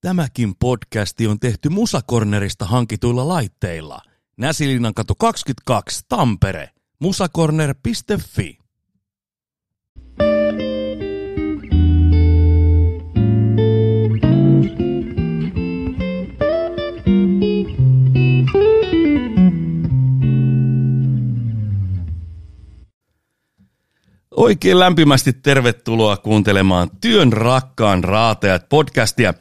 Tämäkin podcasti on tehty Musakornerista hankituilla laitteilla. Näsilinan katu 22, Tampere. musakorner.fi. Oikein lämpimästi tervetuloa kuuntelemaan Työn rakkaan raateat podcastia.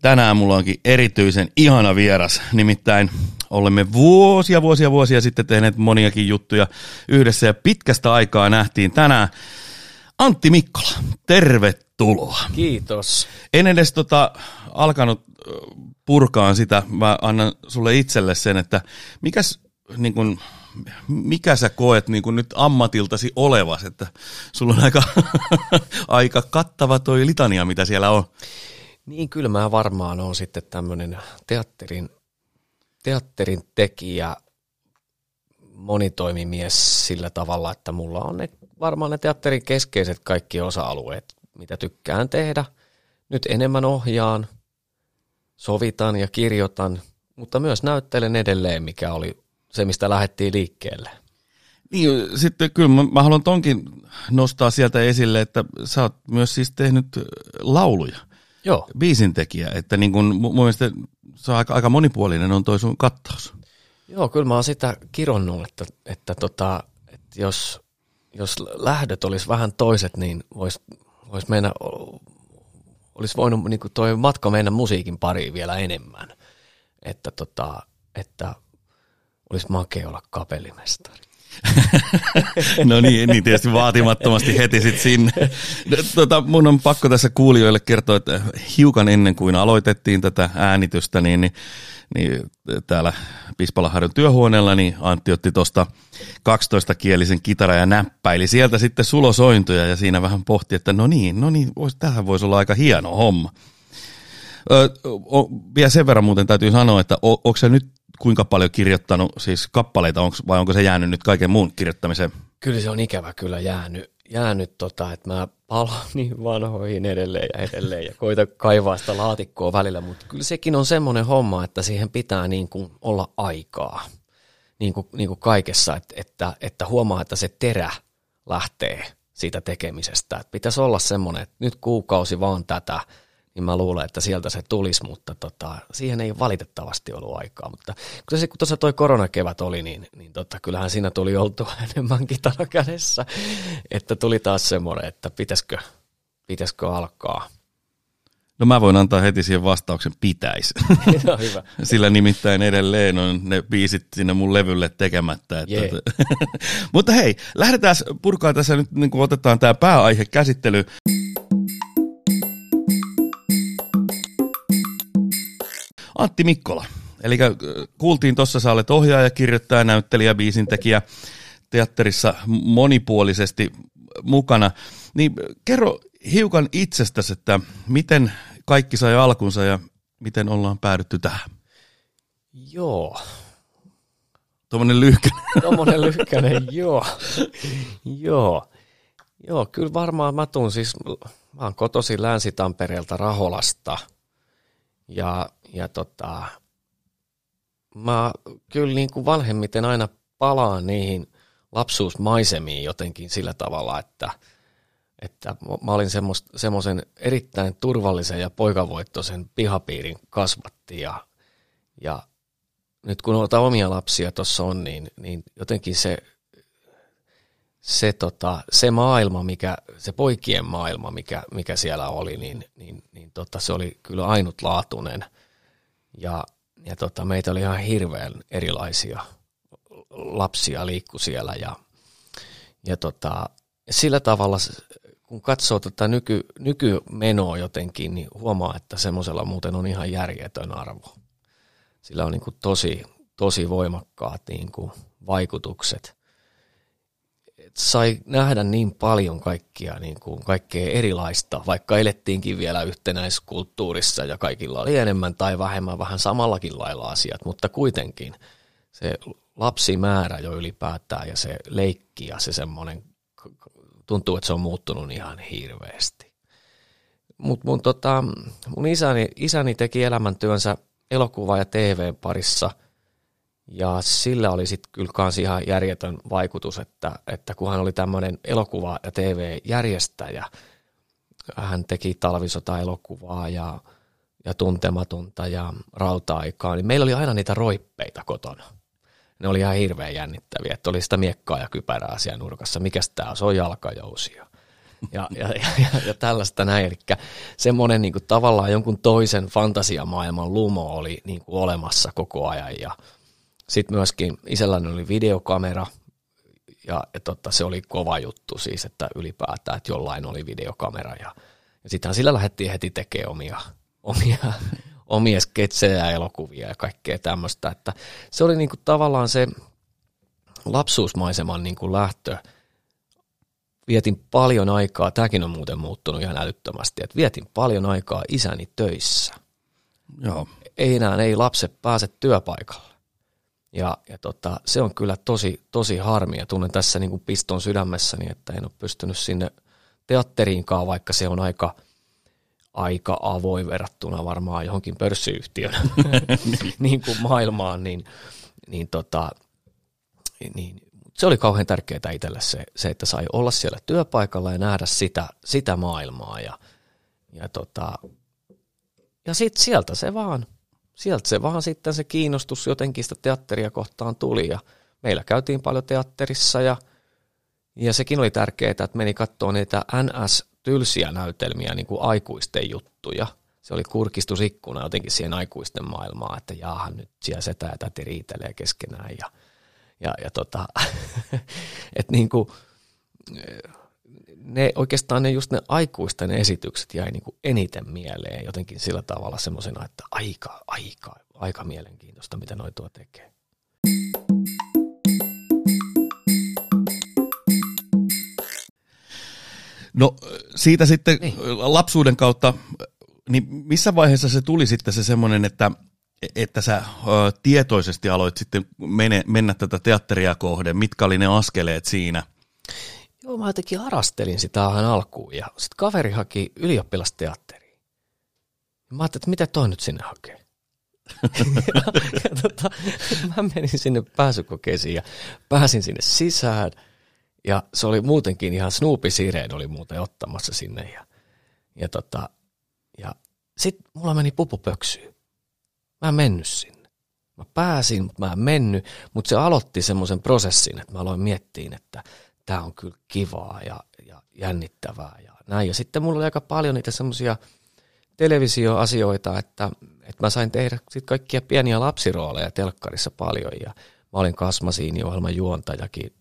Tänään mulla onkin erityisen ihana vieras, nimittäin olemme vuosia, vuosia, vuosia sitten tehneet moniakin juttuja yhdessä ja pitkästä aikaa nähtiin tänään Antti Mikkola. Tervetuloa. Kiitos. En edes tota, alkanut purkaan sitä, mä annan sulle itselle sen, että mikäs niin kun, mikä sä koet niin kun nyt ammatiltasi olevas, että sulla on aika, aika kattava toi litania, mitä siellä on. Niin kyllä mä varmaan on sitten tämmöinen teatterin, teatterin tekijä, monitoimimies sillä tavalla, että mulla on ne, varmaan ne teatterin keskeiset kaikki osa-alueet, mitä tykkään tehdä. Nyt enemmän ohjaan, sovitan ja kirjoitan, mutta myös näyttelen edelleen, mikä oli se, mistä lähdettiin liikkeelle. Niin, sitten kyllä mä, mä haluan tonkin nostaa sieltä esille, että sä oot myös siis tehnyt lauluja. Joo. biisintekijä, että niin kun, mun mielestä se on aika, aika monipuolinen on toi sun kattaus. Joo, kyllä mä oon sitä kironnut, että, että, tota, että jos, jos lähdöt olisi vähän toiset, niin voisi vois mennä, olisi voinut niin kuin toi matka mennä musiikin pariin vielä enemmän. Että, tota, että olisi makea olla kapellimestari. no niin, niin tietysti vaatimattomasti heti sitten sinne. Tota, mun on pakko tässä kuulijoille kertoa, että hiukan ennen kuin aloitettiin tätä äänitystä, niin, niin, niin täällä Pispalaharjun työhuoneella niin Antti otti tuosta 12-kielisen kitara ja näppäili sieltä sitten sulosointuja ja siinä vähän pohti, että no niin, no niin, vois, tähän voisi olla aika hieno homma. Ö, o, vielä sen verran muuten täytyy sanoa, että onko se nyt kuinka paljon kirjoittanut siis kappaleita, onks, vai onko se jäänyt nyt kaiken muun kirjoittamiseen? Kyllä se on ikävä kyllä jäänyt, jäänyt tota, että mä palaan niin vanhoihin edelleen ja edelleen ja koitan kaivaa sitä laatikkoa välillä, mutta kyllä sekin on semmoinen homma, että siihen pitää niin kuin olla aikaa niin kuin, niin kuin kaikessa, että, että, että huomaa, että se terä lähtee siitä tekemisestä. Että pitäisi olla semmoinen, että nyt kuukausi vaan tätä, niin mä luulen, että sieltä se tulisi, mutta tota, siihen ei valitettavasti ollut aikaa. Mutta kun, se, kun tuossa toi koronakevät oli, niin, niin tota, kyllähän siinä tuli oltu enemmän kitara kädessä, että tuli taas semmoinen, että pitäisikö, pitäisikö alkaa. No mä voin antaa heti siihen vastauksen pitäisi. No, hyvä. Sillä nimittäin edelleen on ne biisit sinne mun levylle tekemättä. Että Jee. Mutta hei, lähdetään purkaa tässä nyt, niin kun otetaan tämä pääaihe käsittely. Antti Mikkola. Eli kuultiin tuossa, sä olet ohjaaja, kirjoittaja, näyttelijä, biisintekijä teatterissa monipuolisesti mukana. Niin kerro hiukan itsestäsi, että miten kaikki sai alkunsa ja miten ollaan päädytty tähän? Joo, Tuommoinen lyhkäinen. Tuommoinen lyhkäinen, joo. joo. Joo, kyllä varmaan mä tuun siis, mä oon kotoisin Länsi-Tampereelta Raholasta. Ja, ja tota, mä kyllä niin kuin vanhemmiten aina palaan niihin lapsuusmaisemiin jotenkin sillä tavalla, että, että mä olin semmoisen erittäin turvallisen ja poikavoittoisen pihapiirin kasvatti ja, ja nyt kun noita omia lapsia tuossa on, niin, niin jotenkin se, se, tota, se maailma, mikä, se poikien maailma, mikä, mikä siellä oli, niin, niin, niin tota, se oli kyllä ainutlaatuinen. Ja, ja tota, meitä oli ihan hirveän erilaisia lapsia liikku siellä ja, ja tota, sillä tavalla kun katsoo tätä nyky, nykymenoa jotenkin, niin huomaa, että semmoisella muuten on ihan järjetön arvo sillä on niin kuin tosi, tosi voimakkaat niin kuin vaikutukset. Sai nähdä niin paljon kaikkia, niin kuin kaikkea erilaista, vaikka elettiinkin vielä yhtenäiskulttuurissa ja kaikilla oli enemmän tai vähemmän vähän samallakin lailla asiat, mutta kuitenkin se lapsimäärä jo ylipäätään ja se leikki ja se semmoinen, tuntuu, että se on muuttunut ihan hirveästi. Mutta mun, tota, mun isäni, isäni teki elämäntyönsä elokuva- ja TV-parissa, ja sillä oli sitten kyllä kans ihan järjetön vaikutus, että, että kun hän oli tämmöinen elokuva- ja TV-järjestäjä, hän teki talvisota-elokuvaa ja, ja tuntematonta ja rauta-aikaa, niin meillä oli aina niitä roippeita kotona. Ne oli ihan hirveän jännittäviä, että oli sitä miekkaa ja kypärää siellä nurkassa. Mikäs tämä se on jalkajousia ja, ja, ja, ja tällaista näin. Eli semmoinen niin tavallaan jonkun toisen fantasiamaailman lumo oli niin kuin, olemassa koko ajan. Ja sitten myöskin isälläni oli videokamera, ja, ja totta, se oli kova juttu siis, että ylipäätään, että jollain oli videokamera. Ja, ja sittenhän sillä lähdettiin heti tekemään omia, omia, omia sketsejä ja elokuvia ja kaikkea tämmöistä. Että se oli niin kuin, tavallaan se lapsuusmaiseman niin kuin lähtö – vietin paljon aikaa, tämäkin on muuten muuttunut ihan älyttömästi, että vietin paljon aikaa isäni töissä. Joo. Ei enää, ei lapset pääse työpaikalle. Ja, ja tota, se on kyllä tosi, tosi harmi ja tunnen tässä niin kuin piston sydämessäni, että en ole pystynyt sinne teatteriinkaan, vaikka se on aika, aika avoin verrattuna varmaan johonkin pörssiyhtiön niin kuin maailmaan, niin, niin, tota, niin se oli kauhean tärkeää itselle se, se, että sai olla siellä työpaikalla ja nähdä sitä, sitä maailmaa. Ja, ja, tota, ja sitten sieltä se vaan, sieltä se vaan sitten se kiinnostus jotenkin sitä teatteria kohtaan tuli. Ja meillä käytiin paljon teatterissa ja, ja sekin oli tärkeää, että meni katsoa niitä NS-tylsiä näytelmiä, niin kuin aikuisten juttuja. Se oli kurkistusikkuna jotenkin siihen aikuisten maailmaan, että jaahan nyt siellä setä ja täti riitelee keskenään ja – ja, ja tota, että niin kuin, ne oikeastaan ne just ne aikuisten esitykset jäi niin kuin eniten mieleen jotenkin sillä tavalla semmoisena, että aika, aika, aika mielenkiintoista, mitä noi tuo tekee. No siitä sitten niin. lapsuuden kautta, niin missä vaiheessa se tuli sitten se semmoinen, että että sä ö, tietoisesti aloit sitten mene, mennä tätä teatteria kohden? Mitkä oli ne askeleet siinä? Joo, mä jotenkin harastelin sitä ihan alkuun ja sitten kaveri haki ylioppilasteatteriin. Mä ajattelin, että mitä toi nyt sinne hakee? ja, ja tota, mä menin sinne pääsykokeisiin ja pääsin sinne sisään ja se oli muutenkin ihan Snoopy Sireen oli muuten ottamassa sinne ja, ja, tota, ja sitten mulla meni pupu pöksyyn. Mä en mennyt sinne. Mä pääsin, mutta mä en mennyt, mutta se aloitti semmoisen prosessin, että mä aloin miettiä, että tämä on kyllä kivaa ja, ja jännittävää ja näin. Ja sitten mulla oli aika paljon niitä semmoisia televisioasioita, että, että mä sain tehdä sit kaikkia pieniä lapsirooleja telkkarissa paljon ja mä olin Kasmasiini-ohjelman juontajakin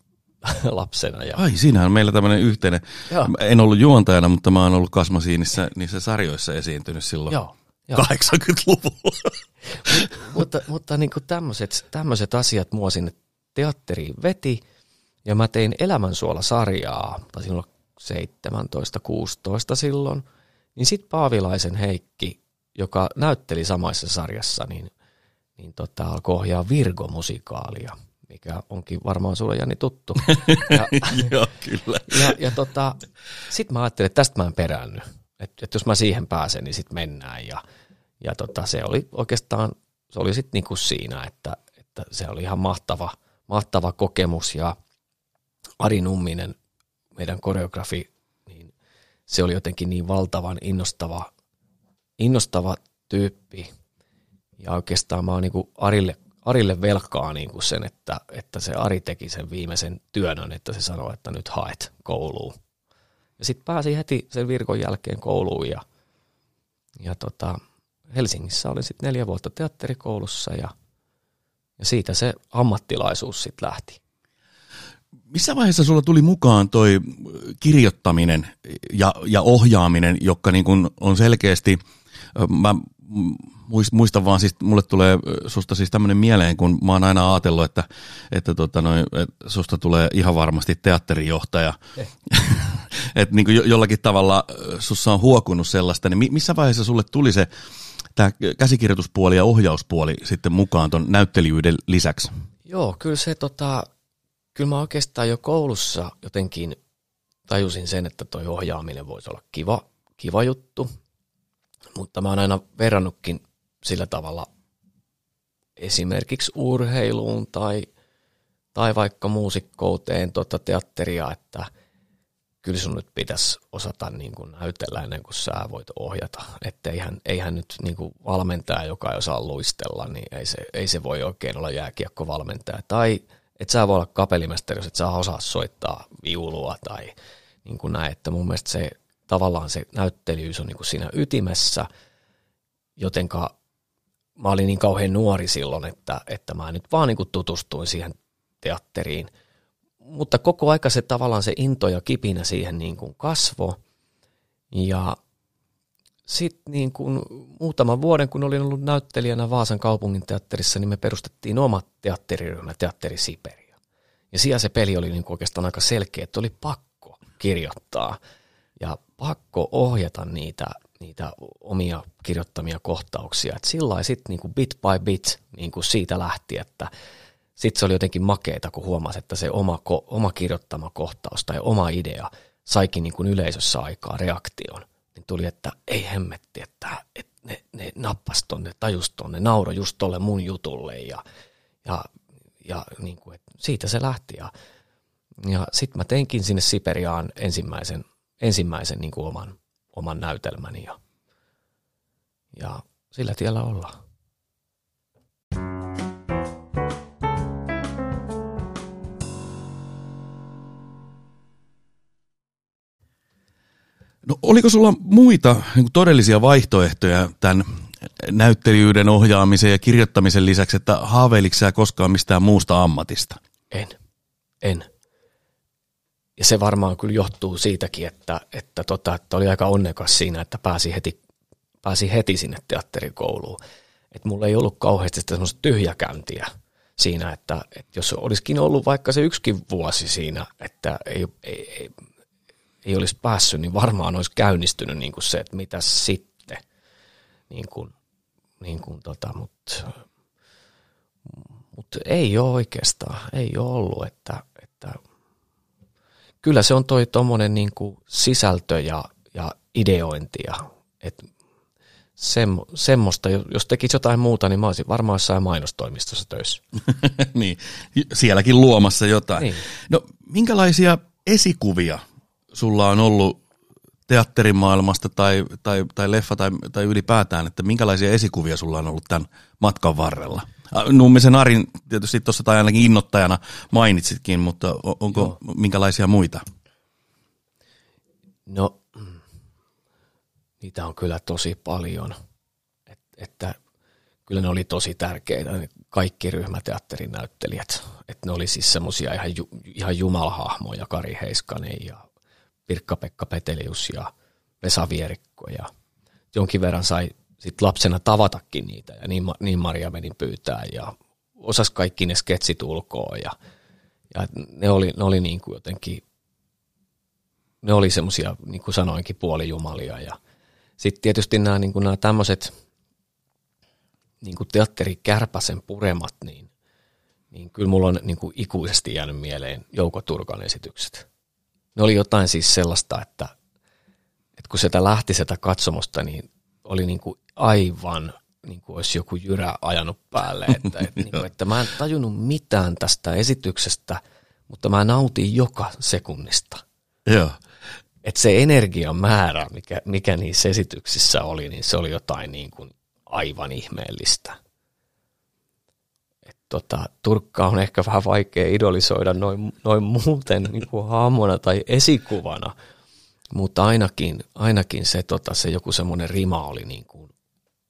lapsena. Ja... Ai, siinähän on meillä tämmöinen yhteinen. Joo. En ollut juontajana, mutta mä oon ollut Kasmasiinissa niissä sarjoissa esiintynyt silloin. Joo. 80-luvulla. Mut, mutta mutta niin tämmöiset asiat mua sinne teatteriin veti, ja mä tein Elämänsuola-sarjaa, tai silloin 17-16 silloin, niin sitten Paavilaisen Heikki, joka näytteli samaissa sarjassa, niin, niin tota, alkoi ohjaa Virgo-musikaalia, mikä onkin varmaan sulle Jani tuttu. Ja, Joo, kyllä. Ja, ja tota, sitten mä ajattelin, että tästä mä en perännyt. Että et jos mä siihen pääsen, niin sitten mennään. Ja, ja tota, se oli oikeastaan, se oli sitten niinku siinä, että, että se oli ihan mahtava, mahtava kokemus ja Ari Numminen, meidän koreografi, niin se oli jotenkin niin valtavan innostava, innostava tyyppi. Ja oikeastaan mä oon niinku Arille, Arille velkaa niinku sen, että, että se Ari teki sen viimeisen työnön, että se sanoi, että nyt haet kouluun. Ja sitten pääsi heti sen virkon jälkeen kouluun ja, ja tota, Helsingissä olin sitten neljä vuotta teatterikoulussa ja, ja siitä se ammattilaisuus sitten lähti. Missä vaiheessa sulla tuli mukaan toi kirjoittaminen ja, ja ohjaaminen, joka niin kun on selkeästi, mä muistan vaan, siis mulle tulee susta siis tämmöinen mieleen, kun mä oon aina ajatellut, että, että, tota noin, että susta tulee ihan varmasti teatterijohtaja. Eh. että niin jo, jollakin tavalla sussa on huokunut sellaista, niin missä vaiheessa sulle tuli se tämä käsikirjoituspuoli ja ohjauspuoli sitten mukaan tuon näyttelijyyden lisäksi? Joo, kyllä se tota, kyllä mä oikeastaan jo koulussa jotenkin tajusin sen, että toi ohjaaminen voisi olla kiva, kiva juttu. mutta mä oon aina verrannutkin sillä tavalla esimerkiksi urheiluun tai, tai vaikka muusikkouteen tuota teatteria, että kyllä sun nyt pitäisi osata niin kuin näytellä ennen kuin sä voit ohjata. Että eihän, eihän nyt niin kuin valmentaja, joka ei osaa luistella, niin ei se, ei se voi oikein olla jääkiekkovalmentaja. Tai että sä voi olla kapellimestari, jos et sä osaa soittaa viulua tai niin kuin näin. Että mun mielestä se tavallaan se näyttelyys on niin kuin siinä ytimessä, jotenka mä olin niin kauhean nuori silloin, että, että mä nyt vaan niin kuin tutustuin siihen teatteriin. Mutta koko aika se tavallaan se into ja kipinä siihen niin kuin kasvo. Ja sitten niin kuin muutaman vuoden, kun olin ollut näyttelijänä Vaasan kaupungin teatterissa, niin me perustettiin oma teatteriryhmä, Teatteri Siperia. Ja siellä se peli oli niin kuin oikeastaan aika selkeä, että oli pakko kirjoittaa ja pakko ohjata niitä, niitä omia kirjoittamia kohtauksia. Et sillä sitten niin bit by bit niin kuin siitä lähti, että sitten se oli jotenkin makeeta, kun huomasi, että se oma, oma kirjoittama kohtaus tai oma idea saikin niin kuin yleisössä aikaa reaktion. Niin tuli, että ei hemmetti, että, että ne, ne nappas tonne, tajus tonne, nauro just tolle mun jutulle ja, ja, ja niin kuin, että siitä se lähti. Ja, ja sitten mä teinkin sinne Siperiaan ensimmäisen ensimmäisen niin kuin oman, oman näytelmäni ja, ja sillä tiellä ollaan. No, oliko sulla muita niin kuin todellisia vaihtoehtoja tämän näyttelijyyden ohjaamisen ja kirjoittamisen lisäksi, että haaveiliko koskaan mistään muusta ammatista? En, en. Ja se varmaan kyllä johtuu siitäkin, että, että, tota, että oli aika onnekas siinä, että pääsi heti, pääsi heti sinne teatterikouluun. Että mulla ei ollut kauheasti sitä semmoista tyhjäkäyntiä siinä, että, että jos olisikin ollut vaikka se yksikin vuosi siinä, että ei, ei, ei, ei olisi päässyt, niin varmaan olisi käynnistynyt niin kuin se, että mitä sitten. Niin kuin, niin kuin tota, mutta, mutta ei ole oikeastaan, ei ole ollut, että, että kyllä se on toi tuommoinen niin sisältö ja, ja ideointi ja et semmo, semmoista, jos tekisi jotain muuta, niin mä olisin varmaan jossain mainostoimistossa töissä. niin, sielläkin luomassa jotain. Niin. No, minkälaisia esikuvia sulla on ollut teatterimaailmasta tai, tai, tai leffa tai, tai ylipäätään, että minkälaisia esikuvia sulla on ollut tämän matkan varrella? Nummisen Arin tietysti tuossa tai ainakin innottajana mainitsitkin, mutta onko Joo. minkälaisia muita? No, niitä on kyllä tosi paljon. Et, että kyllä ne oli tosi tärkeitä, kaikki ryhmäteatterin näyttelijät. Että ne oli siis semmoisia ihan, ju, ihan jumalhahmoja, Kari Heiskanen ja Pirkka-Pekka Petelius ja Vesa Vierikko. Ja jonkin verran sai sit lapsena tavatakin niitä ja niin, niin Maria menin pyytää ja osas kaikki ne sketsit ulkoa ja, ja ne oli, ne oli niin kuin jotenkin, ne oli semmoisia, niin kuin sanoinkin, puolijumalia ja sitten tietysti nämä, niin kuin nämä tämmöiset niin kuin teatterikärpäsen puremat, niin, niin kyllä mulla on niin kuin ikuisesti jäänyt mieleen Jouko Turkan esitykset. Ne oli jotain siis sellaista, että, että kun sitä lähti sitä katsomosta, niin oli niin kuin aivan niin kuin olisi joku jyrä ajanut päälle. Että, että, niin kuin, että mä en tajunnut mitään tästä esityksestä, mutta mä nautin joka sekunnista. Joo. Että se energian määrä, mikä, mikä niissä esityksissä oli, niin se oli jotain niin kuin aivan ihmeellistä. Tota, Turkka on ehkä vähän vaikea idolisoida noin, noin muuten niin kuin hahmona tai esikuvana, mutta ainakin, ainakin se, tota, se joku semmoinen rima oli niin kuin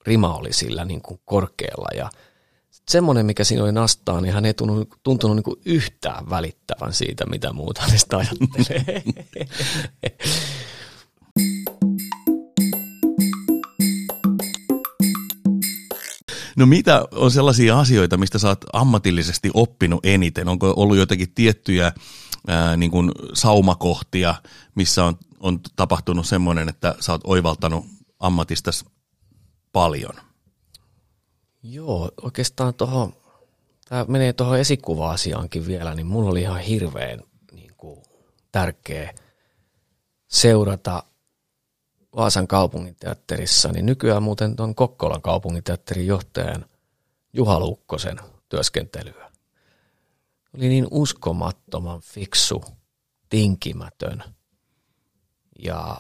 rima oli sillä niin kuin korkealla ja semmoinen, mikä siinä oli nastaa, niin hän ei tuntunut, tuntunut niin kuin yhtään välittävän siitä, mitä muuta hänestä ajattelee. No mitä on sellaisia asioita, mistä sä oot ammatillisesti oppinut eniten? Onko ollut jotakin tiettyjä ää, niin kuin saumakohtia, missä on, on tapahtunut semmoinen, että sä oot oivaltanut ammatista paljon? Joo, oikeastaan tuohon, tämä menee tuohon esikuva-asiaankin vielä, niin mulla oli ihan hirveän niin kuin, tärkeä seurata Vaasan kaupunginteatterissa, niin nykyään muuten tuon Kokkolan kaupunginteatterin johtajan Juha Lukkosen työskentelyä. Oli niin uskomattoman fiksu, tinkimätön ja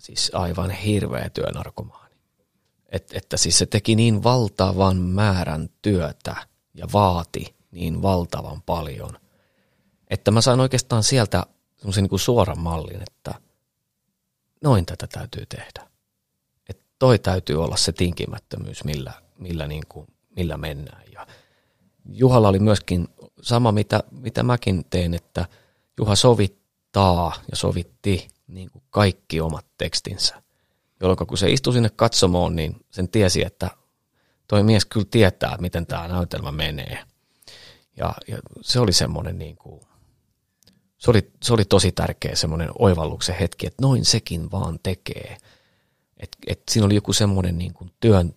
siis aivan hirveä työnarkomaani. Et, että siis se teki niin valtavan määrän työtä ja vaati niin valtavan paljon, että mä sain oikeastaan sieltä semmoisen niin suoran mallin, että noin tätä täytyy tehdä. Että toi täytyy olla se tinkimättömyys, millä, millä, niin kuin, millä mennään. Ja Juhalla oli myöskin sama, mitä, mitä mäkin teen, että Juha sovittaa ja sovitti niin kuin kaikki omat tekstinsä. Jolloin kun se istui sinne katsomoon, niin sen tiesi, että toi mies kyllä tietää, miten tämä näytelmä menee. Ja, ja se oli semmoinen niin kuin, se oli, se oli tosi tärkeä semmoinen oivalluksen hetki, että noin sekin vaan tekee. Et, et siinä oli joku semmoinen niin kuin työn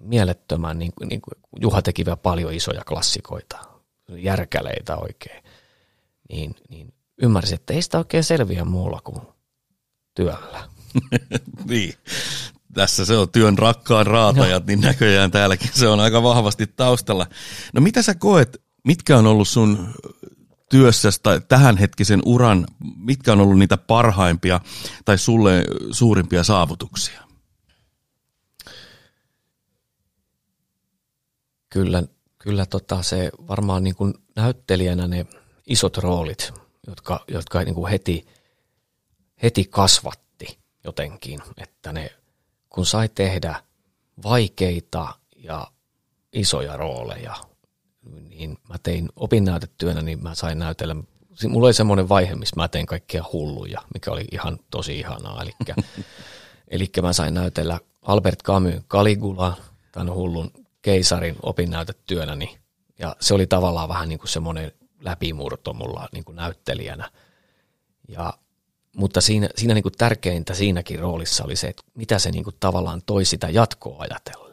mielettömän, niin kuin, niin kuin Juha teki vielä paljon isoja klassikoita, järkäleitä oikein, niin, niin ymmärsin, että ei sitä oikein selviä muulla kuin työllä. niin. Tässä se on työn rakkaan raatajat, no. niin näköjään täälläkin se on aika vahvasti taustalla. No mitä sä koet, mitkä on ollut sun työssä tai tähänhetkisen uran, mitkä on ollut niitä parhaimpia tai sulle suurimpia saavutuksia? Kyllä, kyllä tota se varmaan niin kuin näyttelijänä ne isot roolit, jotka, jotka niin kuin heti, heti kasvatti jotenkin, että ne kun sai tehdä vaikeita ja isoja rooleja, niin mä tein opinnäytetyönä, niin mä sain näytellä, mulla oli semmoinen vaihe, missä mä tein kaikkia hulluja, mikä oli ihan tosi ihanaa, eli, eli mä sain näytellä Albert Camus Caligula, tämän hullun keisarin opinnäytetyönäni, ja se oli tavallaan vähän niin kuin semmoinen läpimurto mulla niin kuin näyttelijänä. Ja, mutta siinä, siinä niin kuin tärkeintä siinäkin roolissa oli se, että mitä se niin kuin tavallaan toi sitä jatkoa ajatella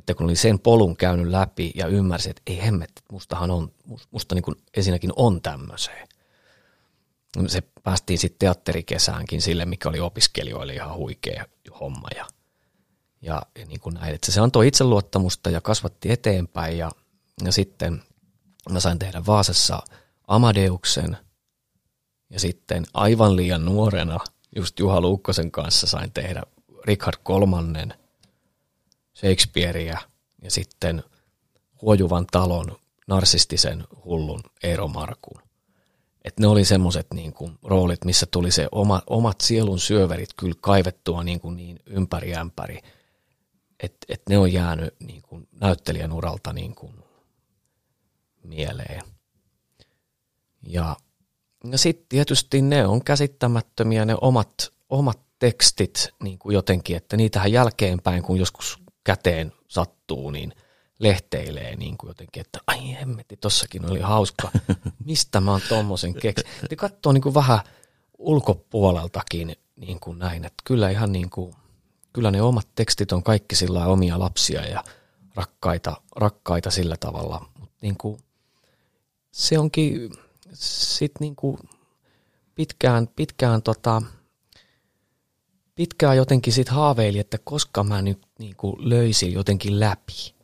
että kun oli sen polun käynyt läpi ja ymmärsi, että ei hemmet, mustahan on, musta niin kuin ensinnäkin on tämmöiseen. Se päästiin sitten teatterikesäänkin sille, mikä oli opiskelijoille ihan huikea homma ja, ja, ja niin kuin näin, että se antoi itseluottamusta ja kasvatti eteenpäin ja, ja sitten mä sain tehdä Vaasassa Amadeuksen ja sitten aivan liian nuorena just Juha Luukkosen kanssa sain tehdä Richard kolmannen Shakespearea ja sitten huojuvan talon narsistisen hullun Eero Markun. Et ne oli semmoiset niin roolit, missä tuli se oma, omat sielun syöverit kyllä kaivettua niin, kuin niin ympäri ämpäri, että et ne on jäänyt niin kuin, näyttelijän uralta niin kuin, mieleen. Ja, ja sitten tietysti ne on käsittämättömiä ne omat, omat tekstit niin kuin jotenkin, että niitähän jälkeenpäin, kun joskus käteen sattuu, niin lehteilee niin kuin jotenkin, että ai hemmetti, tossakin oli hauska. Mistä mä oon tommosen keksin? Te katsoo niin kuin vähän ulkopuoleltakin niin kuin näin, että kyllä ihan niin kuin, kyllä ne omat tekstit on kaikki sillä omia lapsia ja rakkaita, rakkaita sillä tavalla, mutta niin kuin, se onkin sitten niin kuin pitkään, pitkään tota, pitkään jotenkin sit haaveili, että koska mä nyt niin kuin löysin jotenkin läpi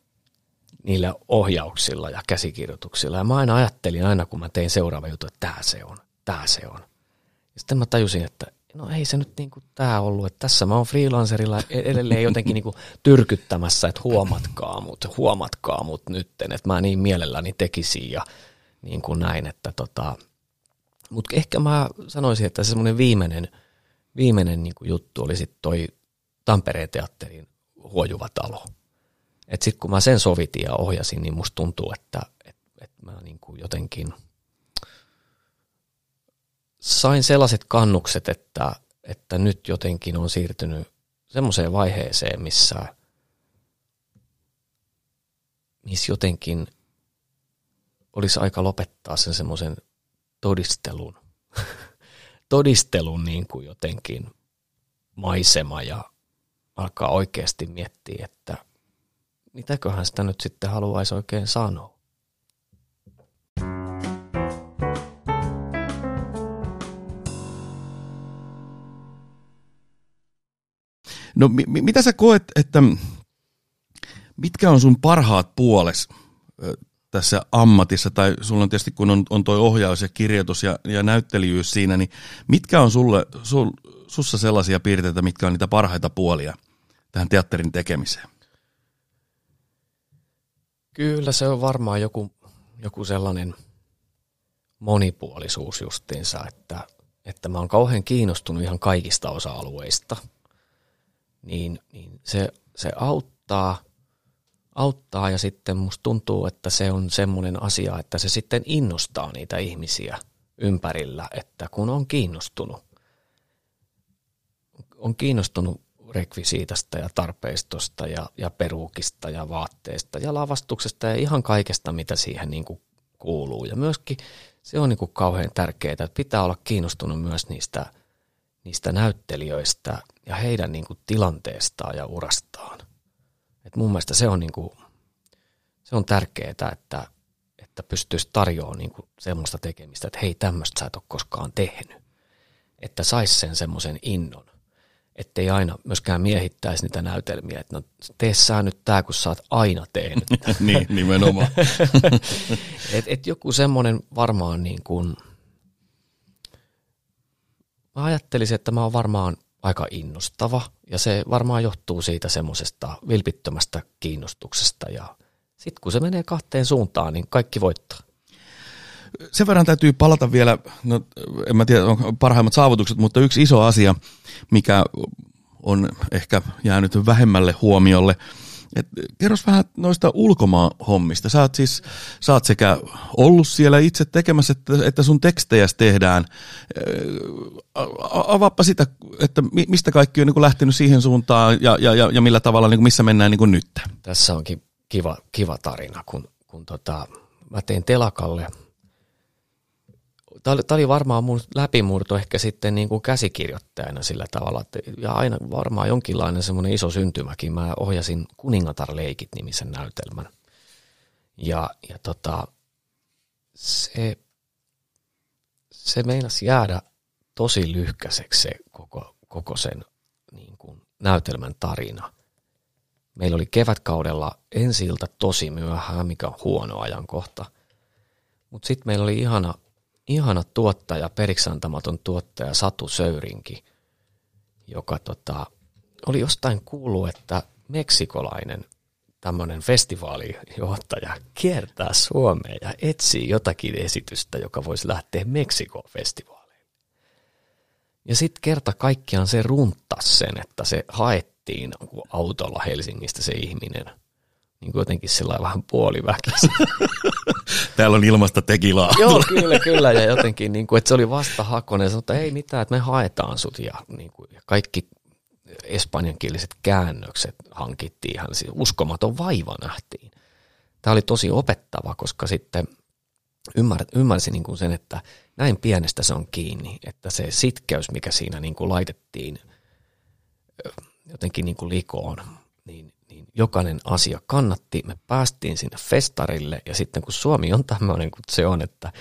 niillä ohjauksilla ja käsikirjoituksilla. Ja mä aina ajattelin aina, kun mä tein seuraava juttu, että tämä se on, tämä se on. Ja sitten mä tajusin, että no ei se nyt niin kuin tämä ollut, että tässä mä oon freelancerilla e- edelleen jotenkin niin kuin tyrkyttämässä, että huomatkaa mut, huomatkaa mut nytten, että mä niin mielelläni tekisin ja niin kuin näin, että tota, mutta ehkä mä sanoisin, että se semmoinen viimeinen – viimeinen niin kuin juttu oli sitten toi Tampereen teatterin huojuva talo. Et sitten kun mä sen sovitin ja ohjasin, niin musta tuntuu, että et, et mä niin kuin jotenkin sain sellaiset kannukset, että, että nyt jotenkin on siirtynyt semmoiseen vaiheeseen, missä, missä jotenkin olisi aika lopettaa sen semmoisen todistelun todistelun niin kuin jotenkin maisema ja alkaa oikeasti miettiä, että mitäköhän sitä nyt sitten haluaisi oikein sanoa. No mi- mitä sä koet, että mitkä on sun parhaat puoles tässä ammatissa, tai sulla on tietysti kun on, on toi ohjaus ja kirjoitus ja, ja näyttelijyys siinä, niin mitkä on sulle, sul, sussa sellaisia piirteitä, mitkä on niitä parhaita puolia tähän teatterin tekemiseen? Kyllä se on varmaan joku, joku sellainen monipuolisuus justiinsa, että, että mä oon kauhean kiinnostunut ihan kaikista osa-alueista, niin, niin se, se auttaa, auttaa ja sitten musta tuntuu, että se on semmoinen asia, että se sitten innostaa niitä ihmisiä ympärillä, että kun on kiinnostunut, on kiinnostunut rekvisiitasta ja tarpeistosta ja, ja peruukista ja vaatteesta ja lavastuksesta ja ihan kaikesta, mitä siihen niin kuin kuuluu. Ja myöskin se on niin kuin kauhean tärkeää, että pitää olla kiinnostunut myös niistä, niistä näyttelijöistä ja heidän niin kuin tilanteestaan ja urastaan. Et mun mielestä se on, niin kuin, se on tärkeää, että, että pystyisi tarjoamaan niin kuin semmoista tekemistä, että hei tämmöistä sä et ole koskaan tehnyt. Että saisi sen semmoisen innon ettei aina myöskään miehittäisi niitä näytelmiä, että no tee sä nyt tää, kun sä oot aina tehnyt. niin, nimenomaan. et, et joku semmoinen varmaan niin kuin, mä ajattelisin, että mä oon varmaan aika innostava ja se varmaan johtuu siitä semmoisesta vilpittömästä kiinnostuksesta ja sitten kun se menee kahteen suuntaan, niin kaikki voittaa. Sen verran täytyy palata vielä, no en mä tiedä onko parhaimmat saavutukset, mutta yksi iso asia, mikä on ehkä jäänyt vähemmälle huomiolle. Et kerros vähän noista ulkomaan hommista. Sä oot siis sä oot sekä ollut siellä itse tekemässä, että, että sun tekstejä tehdään. Avaappa sitä, että mistä kaikki on niin lähtenyt siihen suuntaan ja, ja, ja, ja millä tavalla, niin missä mennään niin nyt. Tässä onkin kiva, kiva tarina, kun, kun tota, mä tein telakalle – tämä oli, oli varmaan mun läpimurto ehkä sitten niin kuin käsikirjoittajana sillä tavalla, että, ja aina varmaan jonkinlainen semmoinen iso syntymäkin. Mä ohjasin Kuningatar-leikit nimisen näytelmän. Ja, ja tota, se, se meinasi jäädä tosi lyhkäiseksi se koko, koko sen niin kuin näytelmän tarina. Meillä oli kevätkaudella ensi tosi myöhään, mikä on huono ajankohta. Mutta sitten meillä oli ihana ihana tuottaja, periksantamaton tuottaja Satu Söyrinki, joka tota, oli jostain kuullut, että meksikolainen tämmöinen festivaalijohtaja kiertää Suomeen ja etsii jotakin esitystä, joka voisi lähteä Meksikon festivaaliin. Ja sitten kerta kaikkiaan se runtas sen, että se haettiin autolla Helsingistä se ihminen – niin kuin jotenkin sillä vähän puoliväkisin. Täällä on ilmasta tekilaa. Joo, kyllä, kyllä. Ja jotenkin, niin kuin, että se oli vastahakoinen. Sanoi, että ei mitään, että me haetaan sut. Ja, niin kuin, ja kaikki espanjankieliset käännökset hankittiin ihan siis uskomaton vaiva nähtiin. Tämä oli tosi opettava, koska sitten ymmär, ymmärsin niin kuin sen, että näin pienestä se on kiinni, että se sitkeys, mikä siinä niin kuin laitettiin jotenkin niin kuin likoon, jokainen asia kannatti. Me päästiin sinne festarille ja sitten kun Suomi on tämmöinen kuin se on, että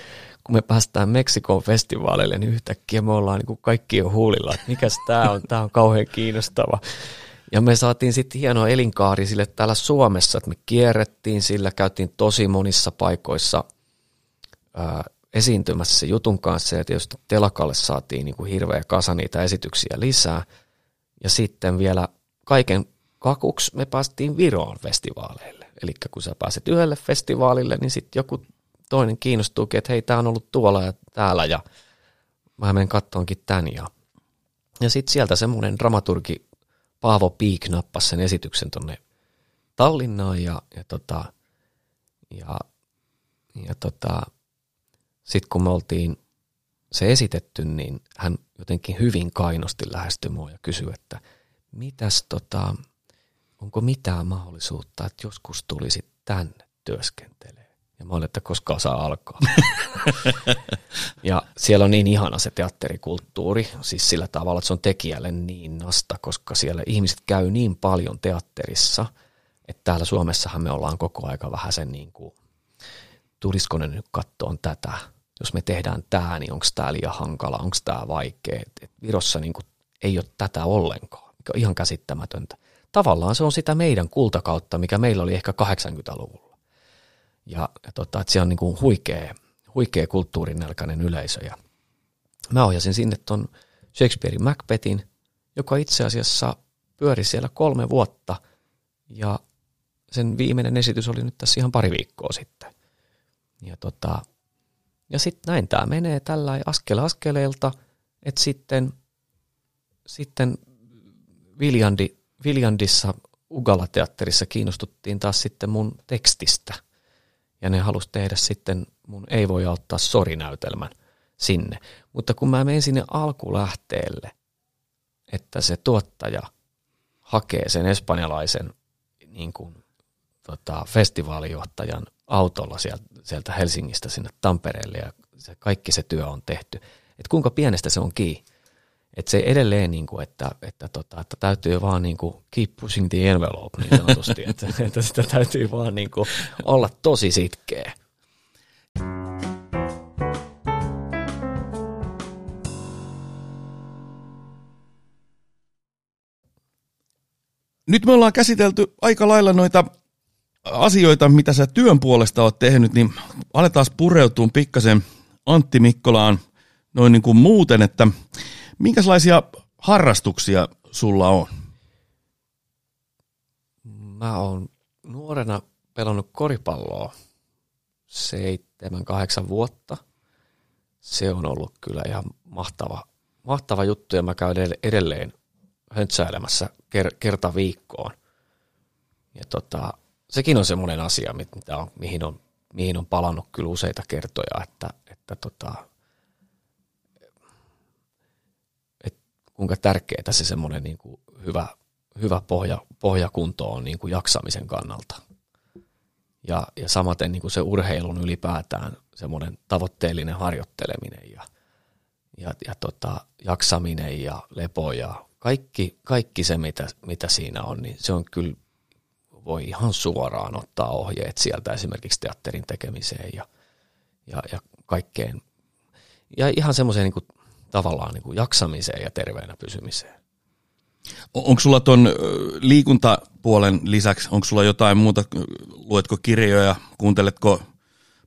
kun me päästään Meksikon festivaaleille, niin yhtäkkiä me ollaan niin kuin kaikki jo huulilla, että mikäs tämä on, tämä on kauhean kiinnostava. Ja me saatiin sitten hieno elinkaari sille täällä Suomessa, että me kierrettiin sillä, käytiin tosi monissa paikoissa ää, esiintymässä jutun kanssa ja tietysti telakalle saatiin niin kuin hirveä kasa niitä esityksiä lisää. Ja sitten vielä kaiken kakuksi me päästiin Viroon festivaaleille. Eli kun sä pääset yhdelle festivaalille, niin sitten joku toinen kiinnostuukin, että hei, tämä on ollut tuolla ja täällä ja mä menen kattoonkin tän. Ja, ja sitten sieltä semmoinen dramaturgi Paavo Piik nappasi sen esityksen tonne Tallinnaan ja, ja, tota, ja, ja tota, sitten kun me oltiin se esitetty, niin hän jotenkin hyvin kainosti lähestyi mua ja kysyi, että mitäs tota, onko mitään mahdollisuutta, että joskus tulisit tänne työskentelee. Ja mä olin, että koskaan saa alkaa. ja siellä on niin ihana se teatterikulttuuri, siis sillä tavalla, että se on tekijälle niin nasta, koska siellä ihmiset käy niin paljon teatterissa, että täällä Suomessahan me ollaan koko aika vähän sen niin kuin, tulisiko ne nyt kattoon tätä, jos me tehdään tämä, niin onko tämä liian hankala, onko tämä vaikea. Et Virossa niin kuin, ei ole tätä ollenkaan mikä on ihan käsittämätöntä. Tavallaan se on sitä meidän kultakautta, mikä meillä oli ehkä 80-luvulla. Ja, ja tota, että se on niin kuin huikea, huikea kulttuurinälkäinen yleisö. Ja mä ohjasin sinne ton Shakespearein Macbethin, joka itse asiassa pyöri siellä kolme vuotta ja sen viimeinen esitys oli nyt tässä ihan pari viikkoa sitten. Ja, tota, ja sitten näin tämä menee tällä askel askeleelta, että sitten, sitten Viljandi, Viljandissa Ugala-teatterissa kiinnostuttiin taas sitten mun tekstistä. Ja ne halusi tehdä sitten mun Ei voi auttaa sorinäytelmän sinne. Mutta kun mä menen sinne alkulähteelle, että se tuottaja hakee sen espanjalaisen niin kuin, tota, festivaalijohtajan autolla sieltä, sieltä Helsingistä sinne Tampereelle ja se, kaikki se työ on tehty. Että kuinka pienestä se on kiinni. Että se edelleen, niin kuin, että, että, tota, että täytyy vaan niin kuin keep pushing the envelope niin sanotusti, että, että sitä täytyy vaan niin kuin olla tosi sitkeä. Nyt me ollaan käsitelty aika lailla noita asioita, mitä sä työn puolesta oot tehnyt, niin aletaan pureutua pikkasen Antti Mikkolaan noin niin kuin muuten, että minkälaisia harrastuksia sulla on? Mä oon nuorena pelannut koripalloa seitsemän, kahdeksan vuotta. Se on ollut kyllä ihan mahtava, mahtava juttu ja mä käyn edelleen höntsäilemässä kerta viikkoon. Ja tota, sekin on semmoinen asia, mitä on, mihin, on, mihin on palannut kyllä useita kertoja, että, että tota, kuinka tärkeää se semmoinen niin kuin hyvä, hyvä pohja, pohjakunto on niin kuin jaksamisen kannalta. Ja, ja samaten niin kuin se urheilun ylipäätään semmoinen tavoitteellinen harjoitteleminen ja, ja, ja tota, jaksaminen ja lepo ja kaikki, kaikki se, mitä, mitä siinä on, niin se on kyllä, voi ihan suoraan ottaa ohjeet sieltä esimerkiksi teatterin tekemiseen ja, ja, ja kaikkeen. Ja ihan semmoiseen niin tavallaan niin kuin jaksamiseen ja terveenä pysymiseen. Onko sulla tuon liikuntapuolen lisäksi, onko sulla jotain muuta, luetko kirjoja, kuunteletko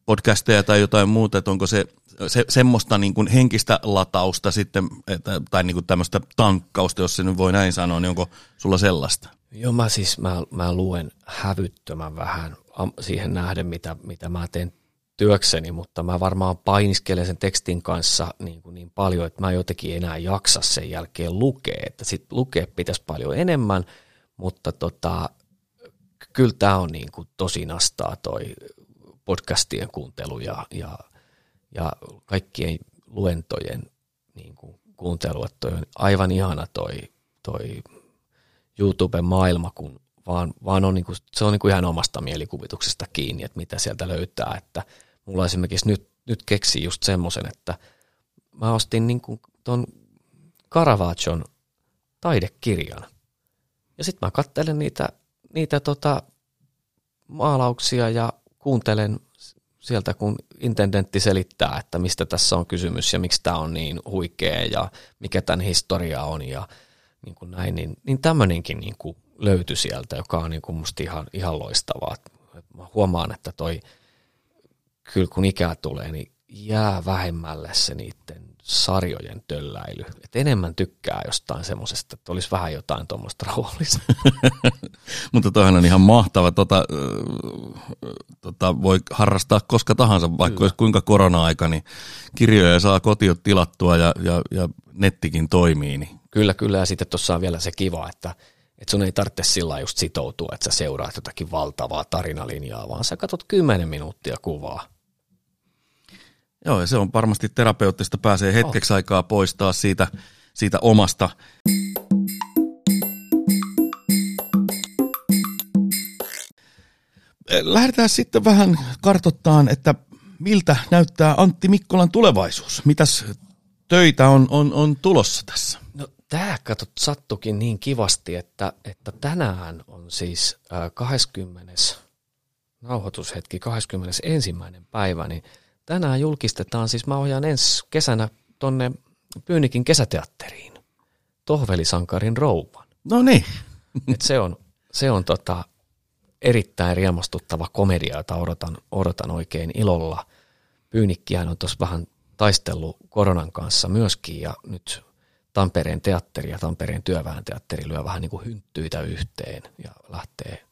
podcasteja tai jotain muuta, että onko se se, semmoista niin kuin henkistä latausta sitten, että, tai niin kuin tämmöistä tankkausta, jos se nyt voi näin sanoa, niin onko sulla sellaista? Joo, mä siis mä, mä luen hävyttömän vähän siihen nähden, mitä, mitä mä teen työkseni, mutta mä varmaan painiskelen sen tekstin kanssa niin, kuin niin paljon, että mä jotenkin enää jaksa sen jälkeen lukea, että sit lukea pitäisi paljon enemmän, mutta tota, kyllä tämä on niin kuin tosi nastaa toi podcastien kuuntelu ja, ja ja kaikkien luentojen niin kuin kuuntelu, että toi on aivan ihana toi, toi YouTuben maailma, kun vaan, vaan on niin kuin, se on niin kuin ihan omasta mielikuvituksesta kiinni, että mitä sieltä löytää, että mulla esimerkiksi nyt, nyt keksi just semmoisen, että mä ostin niin kuin ton Caravaggion taidekirjan. Ja sitten mä katselen niitä, niitä tota maalauksia ja kuuntelen sieltä, kun intendentti selittää, että mistä tässä on kysymys ja miksi tämä on niin huikea ja mikä tämän historia on ja niin kuin näin, niin, niin tämmöinenkin niin löytyi sieltä, joka on niin kuin musta ihan, ihan loistavaa. Mä huomaan, että toi, kyllä kun ikää tulee, niin jää vähemmälle se niiden sarjojen tölläily. Et enemmän tykkää jostain semmoisesta, että olisi vähän jotain tuommoista rauhallista. Mutta toihan on ihan mahtava. Tota, tota, voi harrastaa koska tahansa, vaikka olisi kuinka korona-aika, niin kirjoja saa kotiot tilattua ja, ja, ja nettikin toimii. Niin. Kyllä, kyllä. Ja sitten tuossa on vielä se kiva, että että sun ei tarvitse sillä just sitoutua, että sä seuraat jotakin valtavaa tarinalinjaa, vaan sä katsot 10 minuuttia kuvaa Joo, ja se on varmasti terapeuttista, pääsee hetkeksi oh. aikaa poistaa siitä, siitä omasta. Lähdetään sitten vähän kartottaan, että miltä näyttää Antti Mikkolan tulevaisuus. Mitäs töitä on, on, on tulossa tässä? No tämä katsot sattukin niin kivasti, että, että tänään on siis äh, 20. nauhoitushetki, 21. päivä, niin – tänään julkistetaan, siis mä ohjaan ensi kesänä tonne Pyynikin kesäteatteriin, Tohvelisankarin rouvan. No niin. Et se on, se on tota, erittäin riemastuttava komedia, jota odotan, odotan oikein ilolla. Pyynikkihän on tuossa vähän taistellut koronan kanssa myöskin ja nyt Tampereen teatteri ja Tampereen työväen teatteri lyö vähän niin kuin hynttyitä yhteen ja lähtee,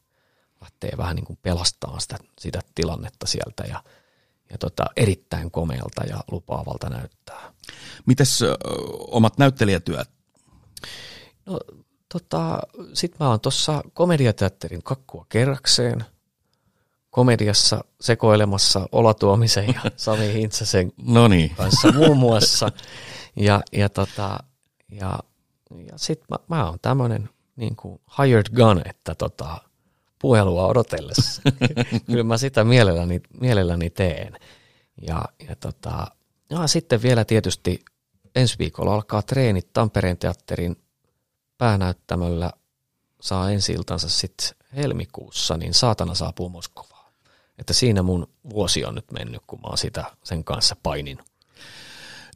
lähtee vähän niin kuin pelastamaan sitä, sitä tilannetta sieltä ja, ja tota, erittäin komealta ja lupaavalta näyttää. Mites ö, omat näyttelijätyöt? No tota, sit mä oon tuossa komediateatterin kakkua kerrakseen komediassa sekoilemassa Ola Tuomisen ja Sami Hintsasen No niin. kanssa muun muassa. Ja, ja, tota, ja, ja sitten mä, mä oon tämmöinen niin kuin hired gun, että tota, puhelua odotellessa. Kyllä mä sitä mielelläni, mielelläni teen. Ja, ja, tota, ja sitten vielä tietysti ensi viikolla alkaa treenit Tampereen teatterin päänäyttämöllä saa ensi iltansa sitten helmikuussa, niin saatana saapuu Moskovaan. Että siinä mun vuosi on nyt mennyt, kun mä oon sitä sen kanssa painin.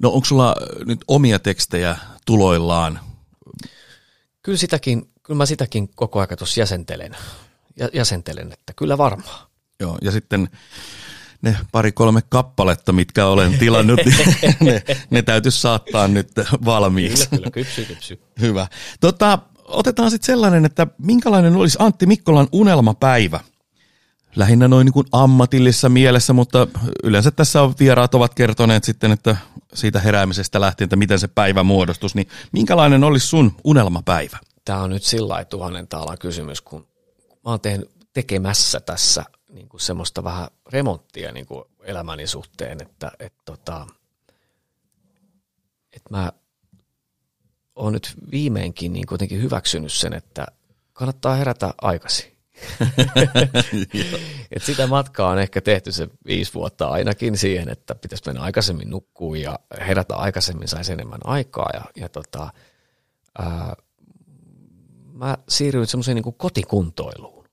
No onko sulla nyt omia tekstejä tuloillaan? Kyllä sitäkin, kyllä mä sitäkin koko ajan tuossa jäsentelen, jäsentelen, että kyllä varmaan. Joo, ja sitten ne pari-kolme kappaletta, mitkä olen tilannut, ne, ne täytyisi saattaa nyt valmiiksi. Kyllä, kyllä, kypsy, kypsy. Hyvä. Tota, otetaan sitten sellainen, että minkälainen olisi Antti Mikkolan unelmapäivä? Lähinnä noin niin kuin ammatillisessa mielessä, mutta yleensä tässä on vieraat ovat kertoneet sitten, että siitä heräämisestä lähtien, että miten se päivä muodostus, niin minkälainen olisi sun unelmapäivä? Tämä on nyt sillä tuhannen taalan kysymys, kun mä oon tehnyt tekemässä tässä niin kuin semmoista vähän remonttia niin kuin elämäni suhteen, että et tota, et mä oon nyt viimeinkin niin kuitenkin hyväksynyt sen, että kannattaa herätä aikaisin. Et sitä matkaa on ehkä tehty se viisi vuotta ainakin siihen, että pitäisi mennä aikaisemmin nukkuun ja herätä aikaisemmin, saisi enemmän aikaa. Ja, ja tota, ää, mä siirryin semmoiseen niin kotikuntoiluun.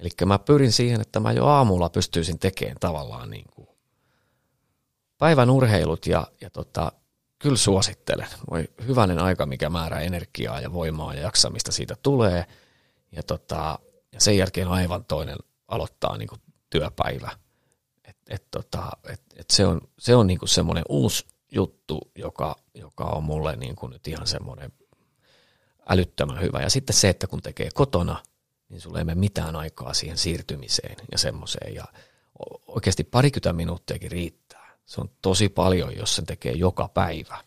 Eli mä pyrin siihen, että mä jo aamulla pystyisin tekemään tavallaan niin kuin päivän urheilut ja, ja tota, kyllä suosittelen. Voi hyvänen aika, mikä määrä energiaa ja voimaa ja jaksamista siitä tulee. Ja, tota, ja sen jälkeen aivan toinen aloittaa niin kuin työpäivä. Et, et, tota, et, et se on, se on niin kuin semmoinen uusi juttu, joka, joka on mulle niin kuin nyt ihan semmoinen älyttömän hyvä. Ja sitten se, että kun tekee kotona, niin sulle ei mene mitään aikaa siihen siirtymiseen ja semmoiseen. Ja oikeasti parikymmentä minuuttiakin riittää. Se on tosi paljon, jos sen tekee joka päivä.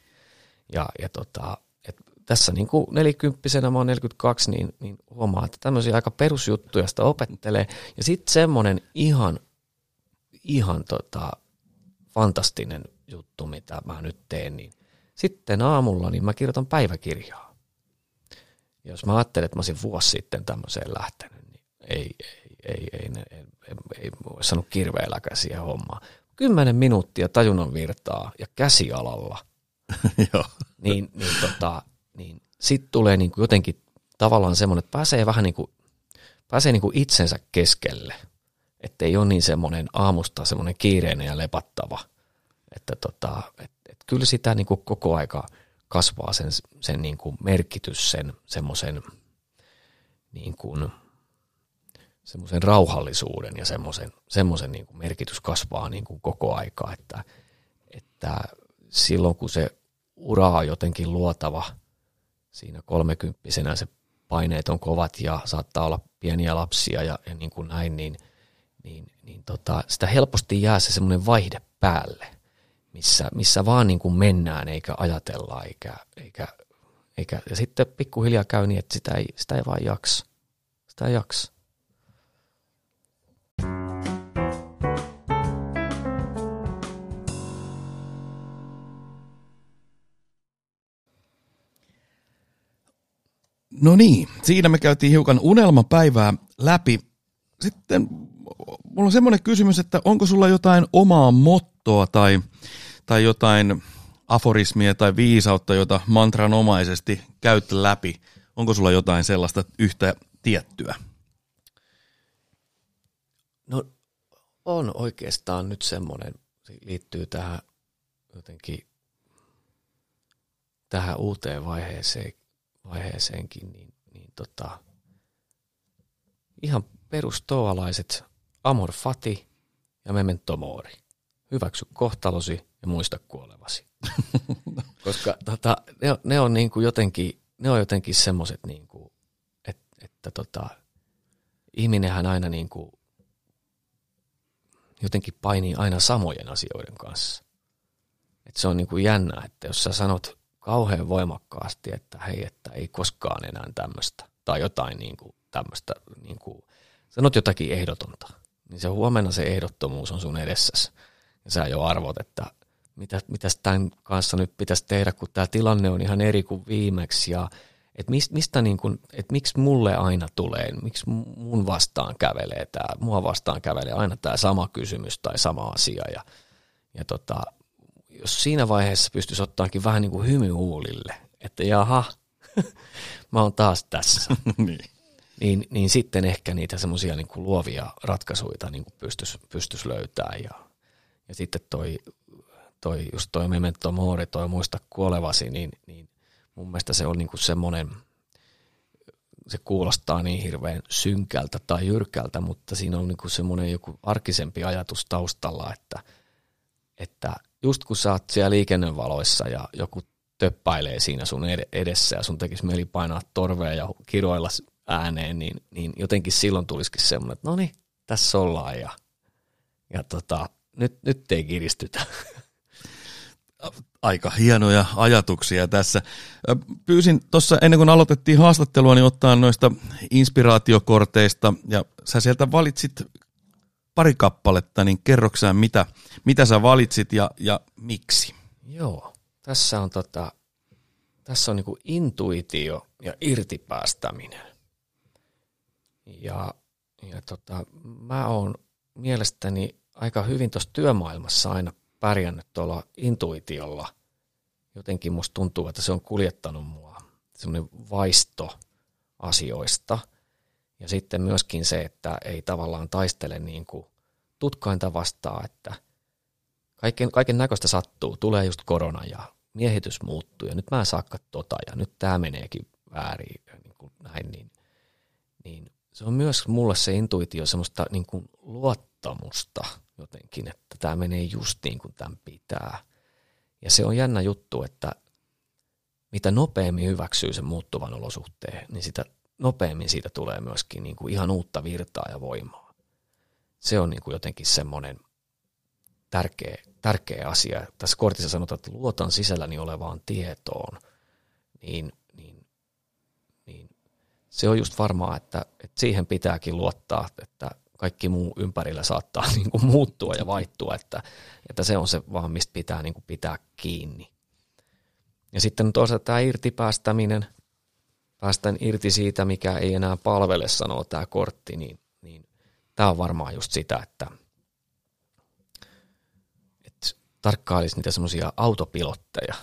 Ja, ja tota, et tässä niin kuin nelikymppisenä, mä oon 42, niin, niin huomaa, että tämmöisiä aika perusjuttuja sitä opettelee. Ja sitten semmoinen ihan, ihan tota, fantastinen juttu, mitä mä nyt teen, niin sitten aamulla niin mä kirjoitan päiväkirjaa. Jos mä ajattelen, että mä olisin vuosi sitten tämmöiseen lähtenyt, niin ei, ei, ei, ei, ei, ei, ei, ei olisi saanut kirveelläkään siihen hommaan. Kymmenen minuuttia tajunnan virtaa ja käsialalla, Joo. niin, niin, tota, niin sitten tulee niin kuin jotenkin tavallaan semmoinen, että pääsee vähän niin kuin, pääsee niin kuin itsensä keskelle. Että ei ole niin semmoinen aamusta semmoinen kiireinen ja lepattava. Että tota, et, et kyllä sitä niin kuin koko aika kasvaa sen, sen niin kuin merkitys, sen semmoisen niin kuin, semmoisen rauhallisuuden ja semmoisen, semmoisen niin kuin merkitys kasvaa niin kuin koko aika, että, että silloin kun se ura on jotenkin luotava siinä kolmekymppisenä se paineet on kovat ja saattaa olla pieniä lapsia ja, ja niin kuin näin, niin, niin, niin tota, sitä helposti jää se semmoinen vaihde päälle, missä, missä vaan niin kuin mennään eikä ajatella eikä, eikä, eikä, ja sitten pikkuhiljaa käy niin, että sitä ei, sitä ei vaan jaksa. Sitä ei jaksa. No niin, siinä me käytiin hiukan unelmapäivää läpi. Sitten mulla on semmoinen kysymys, että onko sulla jotain omaa mottoa tai, tai jotain aforismia tai viisautta, jota mantranomaisesti käyt läpi? Onko sulla jotain sellaista yhtä tiettyä? No on oikeastaan nyt semmoinen, se liittyy tähän jotenkin tähän uuteen vaiheeseen, vaiheeseenkin, niin, niin tota, ihan perustoalaiset amor fati ja memento mori. Hyväksy kohtalosi ja muista kuolevasi. Koska tota, ne, ne, on niin kuin jotenkin, ne on jotenkin semmoiset, niin kuin, että, että tota, ihminenhän aina niin kuin jotenkin painii aina samojen asioiden kanssa. Et se on niin kuin jännä, että jos sä sanot kauhean voimakkaasti, että hei, että ei koskaan enää tämmöistä, tai jotain niin kuin tämmöistä, niin kuin, sanot jotakin ehdotonta, niin se huomenna se ehdottomuus on sun edessäsi. Ja sä jo arvot, että mitä, mitäs tämän kanssa nyt pitäisi tehdä, kun tämä tilanne on ihan eri kuin viimeksi, ja että mistä, mistä niin kuin, että miksi mulle aina tulee, miksi mun vastaan kävelee tämä, mua vastaan kävelee aina tämä sama kysymys tai sama asia, ja, ja tota, jos siinä vaiheessa pystyisi ottaakin vähän niin kuin hymy huulille, että jaha, mä oon taas tässä, niin. Niin, niin sitten ehkä niitä semmoisia niin luovia ratkaisuja niin pystyisi pystyis löytämään. Ja, ja sitten toi, toi, just toi memento mori, toi muista kuolevasi, niin, niin mun mielestä se on niin kuin semmoinen, se kuulostaa niin hirveän synkältä tai jyrkältä, mutta siinä on niin kuin semmoinen joku arkisempi ajatus taustalla, että, että just kun sä oot siellä liikennevaloissa ja joku töppäilee siinä sun edessä ja sun tekisi mieli painaa torvea ja kiroilla ääneen, niin, niin jotenkin silloin tulisikin semmoinen, että no niin, tässä ollaan ja, ja tota, nyt, nyt ei kiristytä. Aika hienoja ajatuksia tässä. Pyysin tuossa ennen kuin aloitettiin haastattelua, niin ottaa noista inspiraatiokorteista ja sä sieltä valitsit pari kappaletta, niin kerroksään mitä, mitä sä valitsit ja, ja miksi? Joo, tässä on, tota, tässä on niinku intuitio ja irtipäästäminen. Ja, ja tota, mä oon mielestäni aika hyvin tuossa työmaailmassa aina pärjännyt tuolla intuitiolla. Jotenkin musta tuntuu, että se on kuljettanut mua semmoinen vaisto asioista – ja sitten myöskin se, että ei tavallaan taistele niin kuin tutkainta vastaan, että kaiken, kaiken näköistä sattuu. Tulee just korona ja miehitys muuttuu ja nyt mä en saakka tota ja nyt tämä meneekin väärin niin kuin näin, niin, niin se on myös mulle se intuitio semmoista niin kuin luottamusta jotenkin, että tämä menee just niin kuin tämän pitää. Ja se on jännä juttu, että mitä nopeammin hyväksyy sen muuttuvan olosuhteen, niin sitä nopeammin siitä tulee myöskin niin kuin ihan uutta virtaa ja voimaa. Se on niin kuin jotenkin semmoinen tärkeä, tärkeä asia. Tässä kortissa sanotaan, että luotan sisälläni olevaan tietoon, niin, niin, niin se on just varmaa, että, että siihen pitääkin luottaa, että kaikki muu ympärillä saattaa niin kuin muuttua ja vaihtua, että, että se on se vaan, mistä pitää niin kuin pitää kiinni. Ja sitten toisaalta tämä irtipäästäminen, päästän irti siitä, mikä ei enää palvele, sanoo tämä kortti, niin, niin tämä on varmaan just sitä, että, että tarkkailisi niitä semmoisia autopilotteja,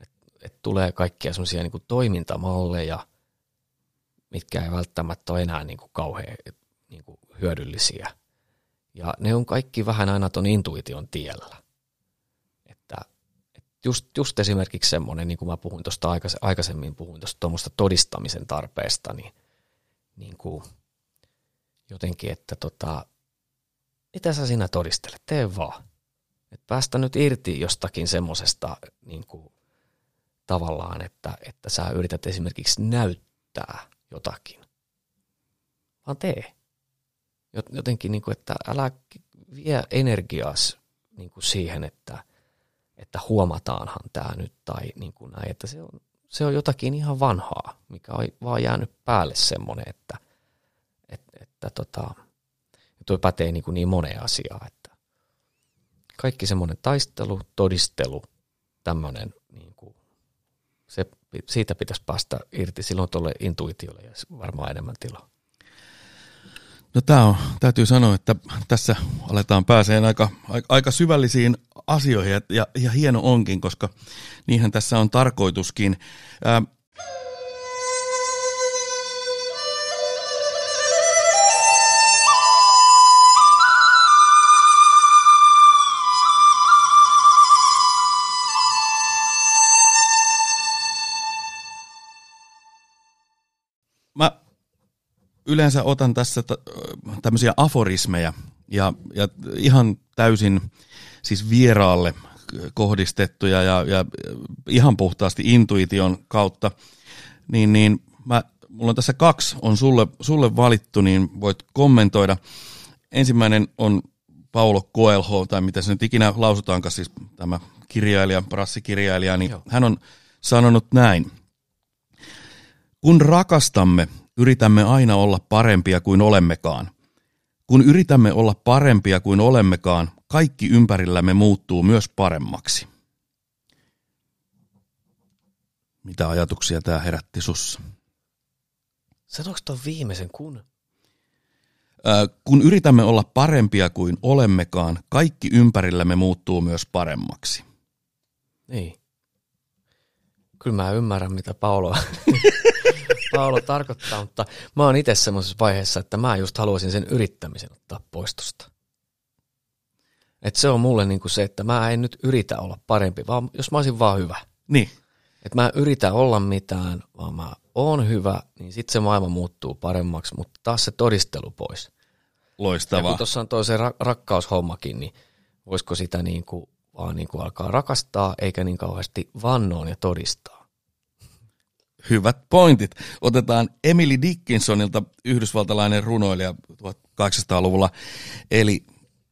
että, että tulee kaikkia semmoisia niin toimintamalleja, mitkä ei välttämättä ole enää niin kuin kauhean niin kuin hyödyllisiä. Ja ne on kaikki vähän aina tuon intuition tiellä just, just esimerkiksi semmoinen, niin kuin mä puhuin tuosta aikaisemmin, puhuin tuosta todistamisen tarpeesta, niin, niin kuin jotenkin, että tota, mitä sä sinä todistelet, tee vaan. Et päästä nyt irti jostakin semmoisesta niin kuin, tavallaan, että, että sä yrität esimerkiksi näyttää jotakin, vaan tee. Jotenkin, niin kuin, että älä vie energiaas niin siihen, että – että huomataanhan tämä nyt tai niin kuin näin, että se on, se on jotakin ihan vanhaa, mikä on vaan jäänyt päälle semmoinen, että, että, että tota, tuo pätee niin, kuin niin moneen asiaan, että kaikki semmoinen taistelu, todistelu, tämmöinen, niin kuin, se, siitä pitäisi päästä irti silloin tuolle intuitiolle ja varmaan enemmän tilaa. No tämä on, täytyy sanoa, että tässä aletaan pääseen aika, aika syvällisiin asioihin ja, ja, ja hieno onkin, koska niinhän tässä on tarkoituskin. Ää, yleensä otan tässä tämmöisiä aforismeja ja, ja ihan täysin siis vieraalle kohdistettuja ja, ja ihan puhtaasti intuition kautta, niin, niin mä, mulla on tässä kaksi, on sulle, sulle valittu, niin voit kommentoida. Ensimmäinen on Paulo Coelho, tai mitä se nyt ikinä lausutaankaan, siis tämä kirjailija, prassikirjailija, niin Joo. hän on sanonut näin. Kun rakastamme, yritämme aina olla parempia kuin olemmekaan. Kun yritämme olla parempia kuin olemmekaan, kaikki ympärillämme muuttuu myös paremmaksi. Mitä ajatuksia tämä herätti sussa? Sanoiko tuon viimeisen kun? kun yritämme olla parempia kuin olemmekaan, kaikki ympärillämme muuttuu myös paremmaksi. Niin. Kyllä mä ymmärrän, mitä Paolo, Paolo tarkoittaa, mutta mä oon itse semmoisessa vaiheessa, että mä just haluaisin sen yrittämisen ottaa poistosta. Et se on mulle niinku se, että mä en nyt yritä olla parempi, vaan jos mä olisin vaan hyvä. Niin. Että mä en yritä olla mitään, vaan mä oon hyvä, niin sitten se maailma muuttuu paremmaksi, mutta taas se todistelu pois. Loistavaa. Ja kun tuossa on toisen ra- rakkaushommakin, niin voisiko sitä niin kuin vaan niin kuin alkaa rakastaa, eikä niin kauheasti vannoon ja todistaa. Hyvät pointit. Otetaan Emily Dickinsonilta, yhdysvaltalainen runoilija 1800-luvulla. Eli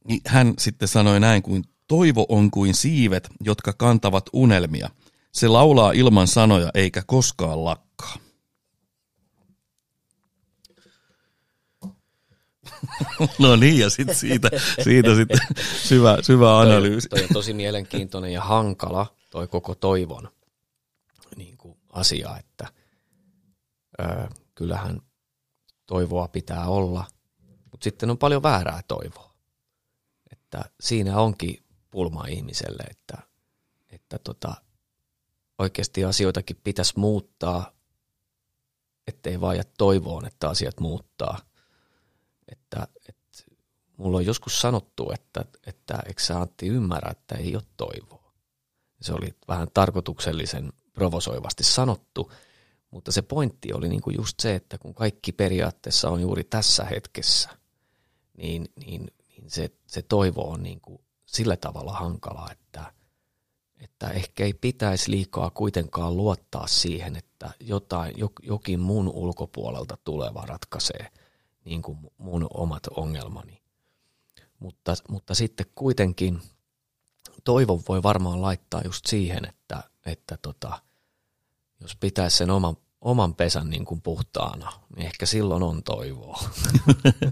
niin hän sitten sanoi näin kuin, toivo on kuin siivet, jotka kantavat unelmia. Se laulaa ilman sanoja eikä koskaan lakkaa. no niin, ja sitten siitä, siitä sitten syvä, syvä analyysi. Toi, toi on tosi mielenkiintoinen ja hankala toi koko toivon asia, että ö, kyllähän toivoa pitää olla, mutta sitten on paljon väärää toivoa. Että siinä onkin pulma ihmiselle, että, että tota, oikeasti asioitakin pitäisi muuttaa, ettei vaan jää toivoon, että asiat muuttaa – että, että mulla on joskus sanottu, että, että eikö sä Antti ymmärrä, että ei ole toivoa. Se oli vähän tarkoituksellisen provosoivasti sanottu, mutta se pointti oli niinku just se, että kun kaikki periaatteessa on juuri tässä hetkessä, niin, niin, niin se, se toivo on niinku sillä tavalla hankala, että, että ehkä ei pitäisi liikaa kuitenkaan luottaa siihen, että jotain, jokin muun ulkopuolelta tuleva ratkaisee – niin kuin mun omat ongelmani. Mutta, mutta sitten kuitenkin toivon voi varmaan laittaa just siihen, että, että tota, jos pitäisi sen oman, oman pesän niin kuin puhtaana, niin ehkä silloin on toivoa.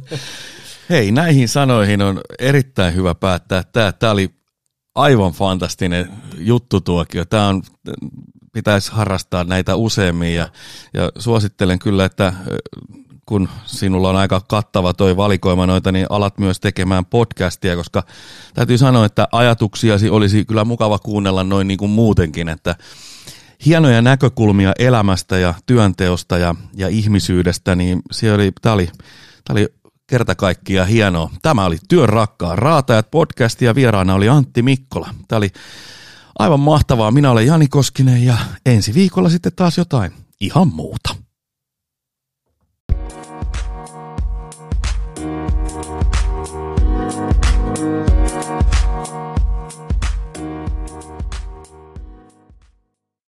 Hei, näihin sanoihin on erittäin hyvä päättää. Tämä, tämä oli aivan fantastinen juttutuokio. Tämä on, pitäisi harrastaa näitä useammin ja, ja suosittelen kyllä, että kun sinulla on aika kattava toi valikoima noita, niin alat myös tekemään podcastia, koska täytyy sanoa, että ajatuksiasi olisi kyllä mukava kuunnella noin niin kuin muutenkin, että hienoja näkökulmia elämästä ja työnteosta ja, ja ihmisyydestä, niin se oli, tämä oli, tämä oli kerta kaikkiaan hienoa. Tämä oli Työn rakkaa raatajat podcast ja vieraana oli Antti Mikkola. Tämä oli aivan mahtavaa. Minä olen Jani Koskinen ja ensi viikolla sitten taas jotain ihan muuta.